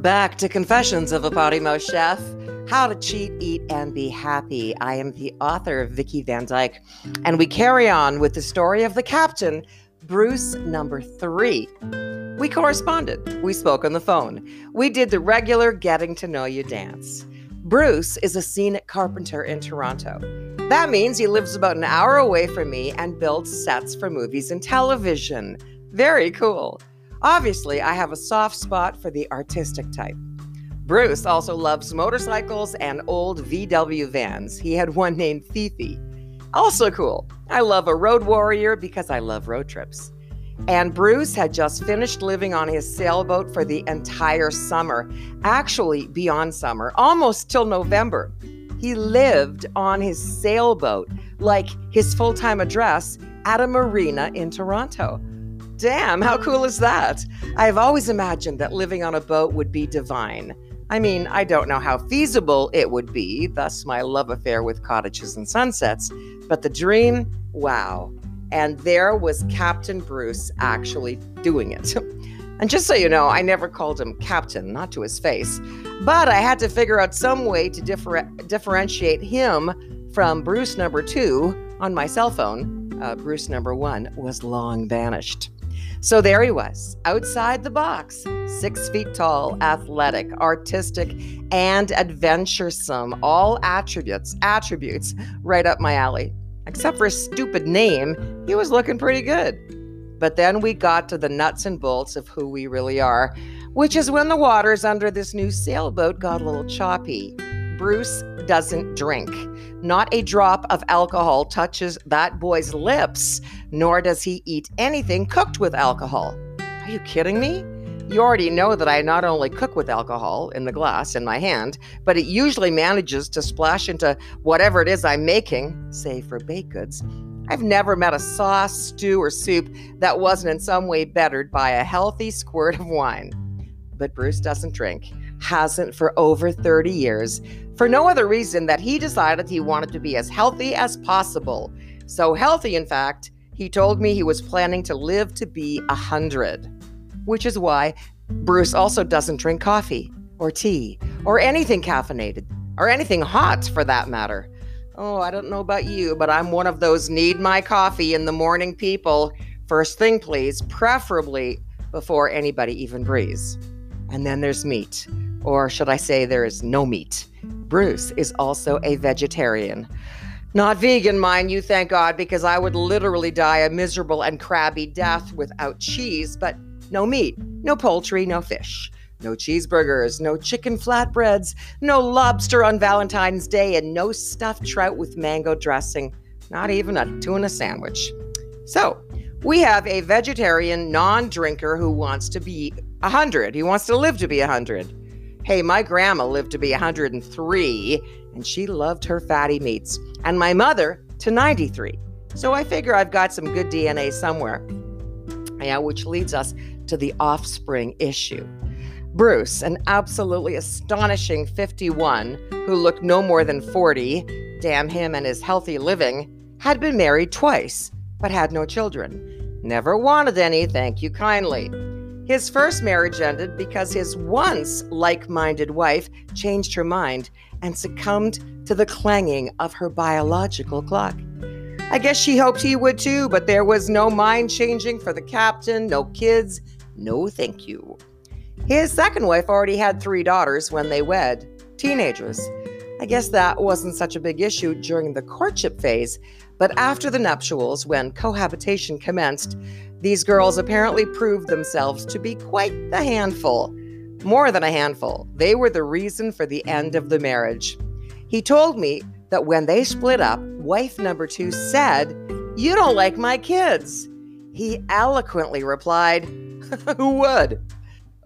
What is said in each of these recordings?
Back to Confessions of a Potty Mouth Chef How to Cheat, Eat, and Be Happy. I am the author of Vicki Van Dyke, and we carry on with the story of the captain, Bruce number three. We corresponded. We spoke on the phone. We did the regular getting to know you dance. Bruce is a scenic carpenter in Toronto. That means he lives about an hour away from me and builds sets for movies and television. Very cool. Obviously, I have a soft spot for the artistic type. Bruce also loves motorcycles and old VW vans. He had one named Fifi. Also cool. I love a road warrior because I love road trips. And Bruce had just finished living on his sailboat for the entire summer, actually beyond summer, almost till November. He lived on his sailboat, like his full time address at a marina in Toronto. Damn, how cool is that? I've always imagined that living on a boat would be divine. I mean, I don't know how feasible it would be, thus my love affair with cottages and sunsets, but the dream, wow. And there was Captain Bruce actually doing it. and just so you know, I never called him Captain, not to his face, but I had to figure out some way to differ- differentiate him from Bruce number two on my cell phone. Uh, Bruce number one was long vanished. So there he was, outside the box, six feet tall, athletic, artistic, and adventuresome. All attributes, attributes right up my alley. Except for a stupid name, he was looking pretty good. But then we got to the nuts and bolts of who we really are, which is when the waters under this new sailboat got a little choppy. Bruce doesn't drink. Not a drop of alcohol touches that boy's lips, nor does he eat anything cooked with alcohol. Are you kidding me? You already know that I not only cook with alcohol in the glass in my hand, but it usually manages to splash into whatever it is I'm making, say for baked goods. I've never met a sauce, stew, or soup that wasn't in some way bettered by a healthy squirt of wine. But Bruce doesn't drink, hasn't for over 30 years, for no other reason that he decided he wanted to be as healthy as possible. So healthy, in fact, he told me he was planning to live to be a hundred, which is why Bruce also doesn't drink coffee or tea or anything caffeinated or anything hot for that matter. Oh, I don't know about you, but I'm one of those need my coffee in the morning people. First thing, please, preferably before anybody even breathes. And then there's meat, or should I say, there is no meat. Bruce is also a vegetarian. Not vegan, mind you, thank God, because I would literally die a miserable and crabby death without cheese, but no meat, no poultry, no fish, no cheeseburgers, no chicken flatbreads, no lobster on Valentine's Day, and no stuffed trout with mango dressing, not even a tuna sandwich. So, we have a vegetarian non drinker who wants to be 100. He wants to live to be 100. Hey, my grandma lived to be 103 and she loved her fatty meats, and my mother to 93. So I figure I've got some good DNA somewhere. Yeah, which leads us to the offspring issue. Bruce, an absolutely astonishing 51 who looked no more than 40, damn him and his healthy living, had been married twice, but had no children. Never wanted any, thank you kindly. His first marriage ended because his once like minded wife changed her mind and succumbed to the clanging of her biological clock. I guess she hoped he would too, but there was no mind changing for the captain, no kids, no thank you. His second wife already had three daughters when they wed, teenagers. I guess that wasn't such a big issue during the courtship phase, but after the nuptials, when cohabitation commenced, these girls apparently proved themselves to be quite the handful. More than a handful. They were the reason for the end of the marriage. He told me that when they split up, wife number two said, You don't like my kids. He eloquently replied, Who would?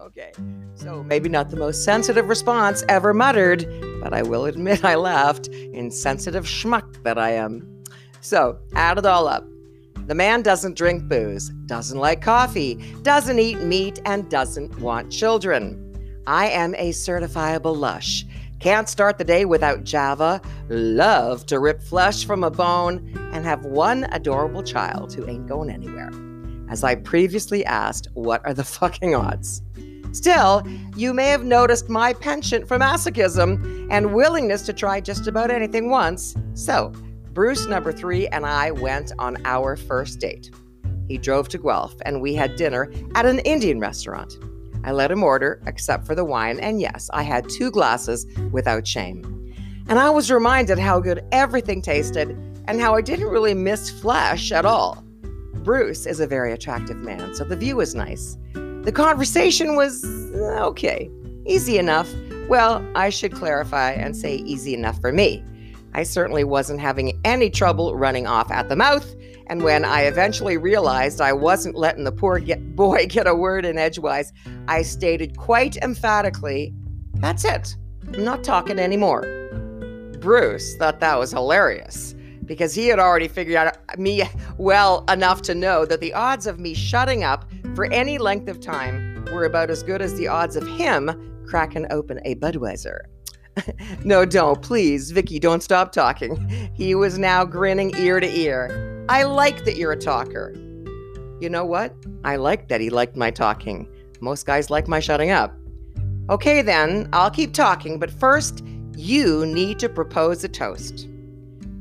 Okay, so maybe not the most sensitive response ever muttered, but I will admit I laughed, insensitive schmuck that I am. So, add it all up. The man doesn't drink booze, doesn't like coffee, doesn't eat meat, and doesn't want children. I am a certifiable lush. Can't start the day without Java, love to rip flesh from a bone, and have one adorable child who ain't going anywhere. As I previously asked, what are the fucking odds? Still, you may have noticed my penchant for masochism and willingness to try just about anything once. So, Bruce number three and I went on our first date. He drove to Guelph and we had dinner at an Indian restaurant. I let him order, except for the wine, and yes, I had two glasses without shame. And I was reminded how good everything tasted and how I didn't really miss flesh at all. Bruce is a very attractive man, so the view was nice. The conversation was okay, easy enough. Well, I should clarify and say easy enough for me. I certainly wasn't having any trouble running off at the mouth, and when I eventually realized I wasn't letting the poor get boy get a word in edgewise, I stated quite emphatically, That's it. I'm not talking anymore. Bruce thought that was hilarious because he had already figured out uh, me well enough to know that the odds of me shutting up for any length of time were about as good as the odds of him cracking open a Budweiser. no, don't, please, Vicki, don't stop talking. He was now grinning ear to ear. I like that you're a talker. You know what? I like that he liked my talking. Most guys like my shutting up. Okay, then, I'll keep talking, but first, you need to propose a toast.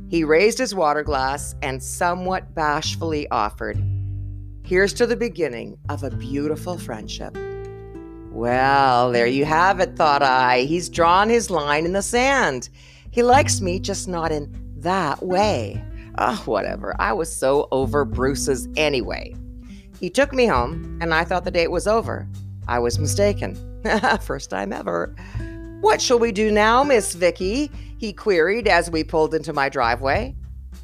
He raised his water glass and somewhat bashfully offered, Here's to the beginning of a beautiful friendship. Well, there you have it, thought I. He's drawn his line in the sand. He likes me, just not in that way. Oh, whatever. I was so over Bruce's anyway. He took me home, and I thought the date was over. I was mistaken. First time ever. What shall we do now, Miss Vicki? He queried as we pulled into my driveway.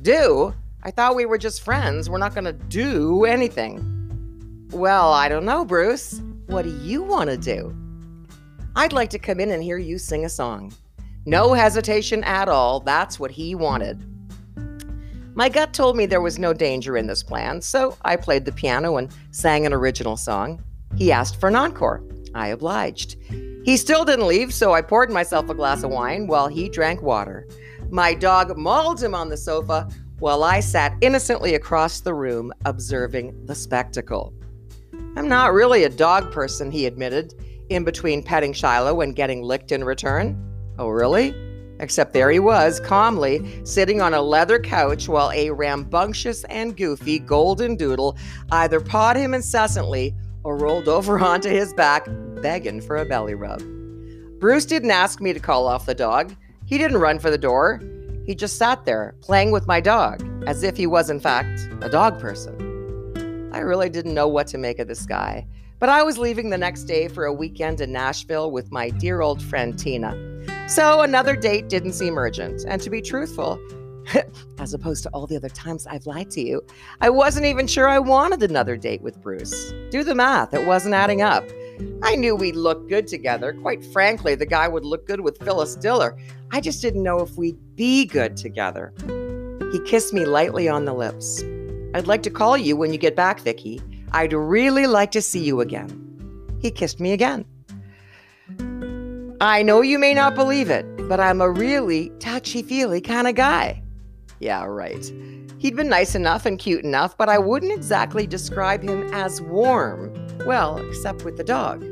Do? I thought we were just friends. We're not going to do anything. Well, I don't know, Bruce. What do you want to do? I'd like to come in and hear you sing a song. No hesitation at all. That's what he wanted. My gut told me there was no danger in this plan, so I played the piano and sang an original song. He asked for an encore. I obliged. He still didn't leave, so I poured myself a glass of wine while he drank water. My dog mauled him on the sofa while I sat innocently across the room observing the spectacle. I'm not really a dog person, he admitted, in between petting Shiloh and getting licked in return. Oh, really? Except there he was, calmly, sitting on a leather couch while a rambunctious and goofy golden doodle either pawed him incessantly or rolled over onto his back, begging for a belly rub. Bruce didn't ask me to call off the dog. He didn't run for the door. He just sat there, playing with my dog, as if he was, in fact, a dog person. I really didn't know what to make of this guy. But I was leaving the next day for a weekend in Nashville with my dear old friend Tina. So another date didn't seem urgent. And to be truthful, as opposed to all the other times I've lied to you, I wasn't even sure I wanted another date with Bruce. Do the math, it wasn't adding up. I knew we'd look good together. Quite frankly, the guy would look good with Phyllis Diller. I just didn't know if we'd be good together. He kissed me lightly on the lips. I'd like to call you when you get back, Vicki. I'd really like to see you again. He kissed me again. I know you may not believe it, but I'm a really touchy feely kind of guy. Yeah, right. He'd been nice enough and cute enough, but I wouldn't exactly describe him as warm. Well, except with the dog.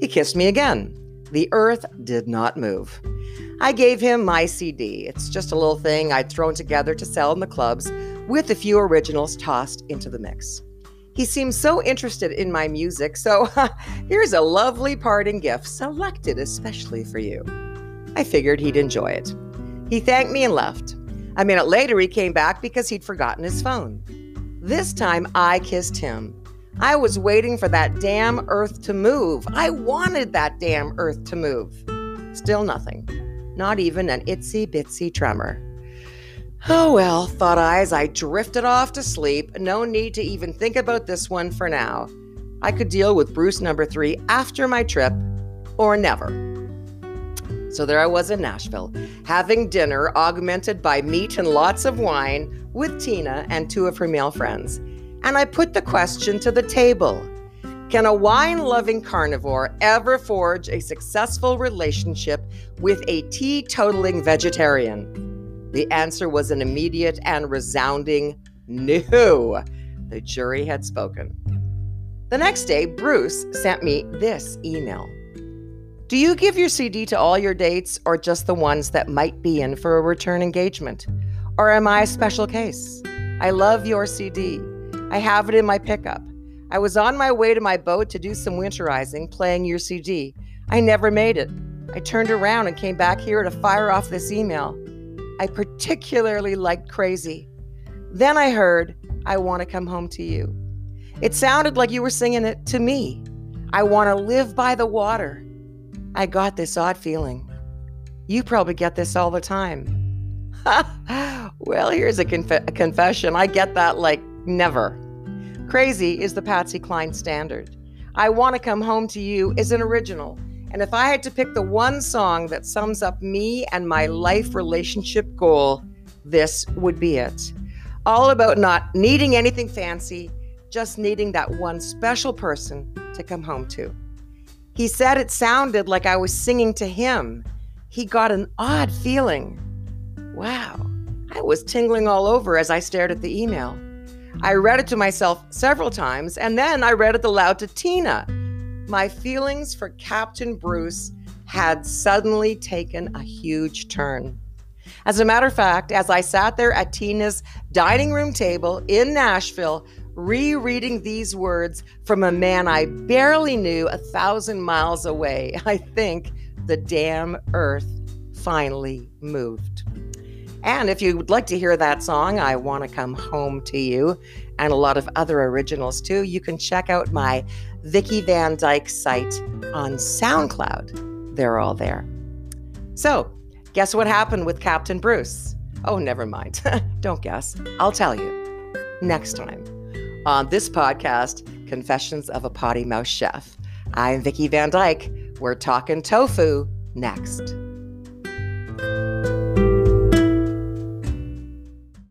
He kissed me again. The earth did not move. I gave him my CD. It's just a little thing I'd thrown together to sell in the clubs with a few originals tossed into the mix. He seems so interested in my music, so here's a lovely parting gift selected especially for you. I figured he'd enjoy it. He thanked me and left. A minute later, he came back because he'd forgotten his phone. This time, I kissed him. I was waiting for that damn earth to move. I wanted that damn earth to move. Still nothing. Not even an itsy bitsy tremor. Oh well, thought I as I drifted off to sleep. No need to even think about this one for now. I could deal with Bruce number three after my trip or never. So there I was in Nashville, having dinner augmented by meat and lots of wine with Tina and two of her male friends. And I put the question to the table Can a wine loving carnivore ever forge a successful relationship with a teetotaling vegetarian? The answer was an immediate and resounding no. The jury had spoken. The next day, Bruce sent me this email. Do you give your CD to all your dates or just the ones that might be in for a return engagement? Or am I a special case? I love your CD. I have it in my pickup. I was on my way to my boat to do some winterizing, playing your CD. I never made it. I turned around and came back here to fire off this email. I particularly liked Crazy. Then I heard, I want to come home to you. It sounded like you were singing it to me. I want to live by the water. I got this odd feeling. You probably get this all the time. well, here's a, conf- a, confession. I get that like never. Crazy is the Patsy Cline standard. I Want to Come Home to You is an original. And if I had to pick the one song that sums up me and my life relationship goal, this would be it. All about not needing anything fancy just needing that one special person to come home to. He said it sounded like I was singing to him. He got an odd feeling. Wow, I was tingling all over as I stared at the email. I read it to myself several times, and then I read it aloud to Tina. My feelings for Captain Bruce had suddenly taken a huge turn. As a matter of fact, as I sat there at Tina's dining room table in Nashville, rereading these words from a man I barely knew a thousand miles away, I think the damn earth finally moved. And if you would like to hear that song, I Want to Come Home to You, and a lot of other originals too, you can check out my Vicki Van Dyke site on SoundCloud. They're all there. So, guess what happened with Captain Bruce? Oh, never mind. Don't guess. I'll tell you next time on this podcast, Confessions of a Potty Mouth Chef. I'm Vicki Van Dyke. We're talking tofu next.